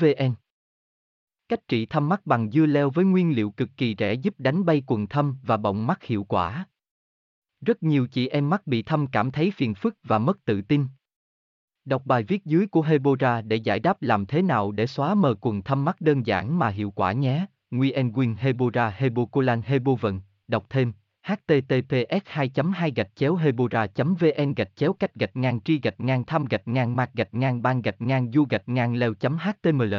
vn Cách trị thâm mắt bằng dưa leo với nguyên liệu cực kỳ rẻ giúp đánh bay quần thâm và bọng mắt hiệu quả. Rất nhiều chị em mắt bị thâm cảm thấy phiền phức và mất tự tin. Đọc bài viết dưới của Hebora để giải đáp làm thế nào để xóa mờ quần thâm mắt đơn giản mà hiệu quả nhé. Nguyen Quyên Hebora Hebocolan Hebovận, đọc thêm https 2 2 gạch chéo hebora vn gạch chéo cách gạch ngang tri gạch ngang thăm gạch ngang mạc gạch ngang ban gạch ngang du gạch ngang leo html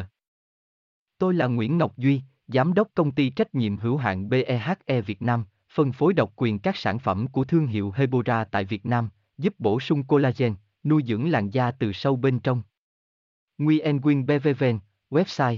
Tôi là Nguyễn Ngọc Duy, Giám đốc công ty trách nhiệm hữu hạn BEHE Việt Nam, phân phối độc quyền các sản phẩm của thương hiệu Hebora tại Việt Nam, giúp bổ sung collagen, nuôi dưỡng làn da từ sâu bên trong. Nguyen Nguyen BVVN, website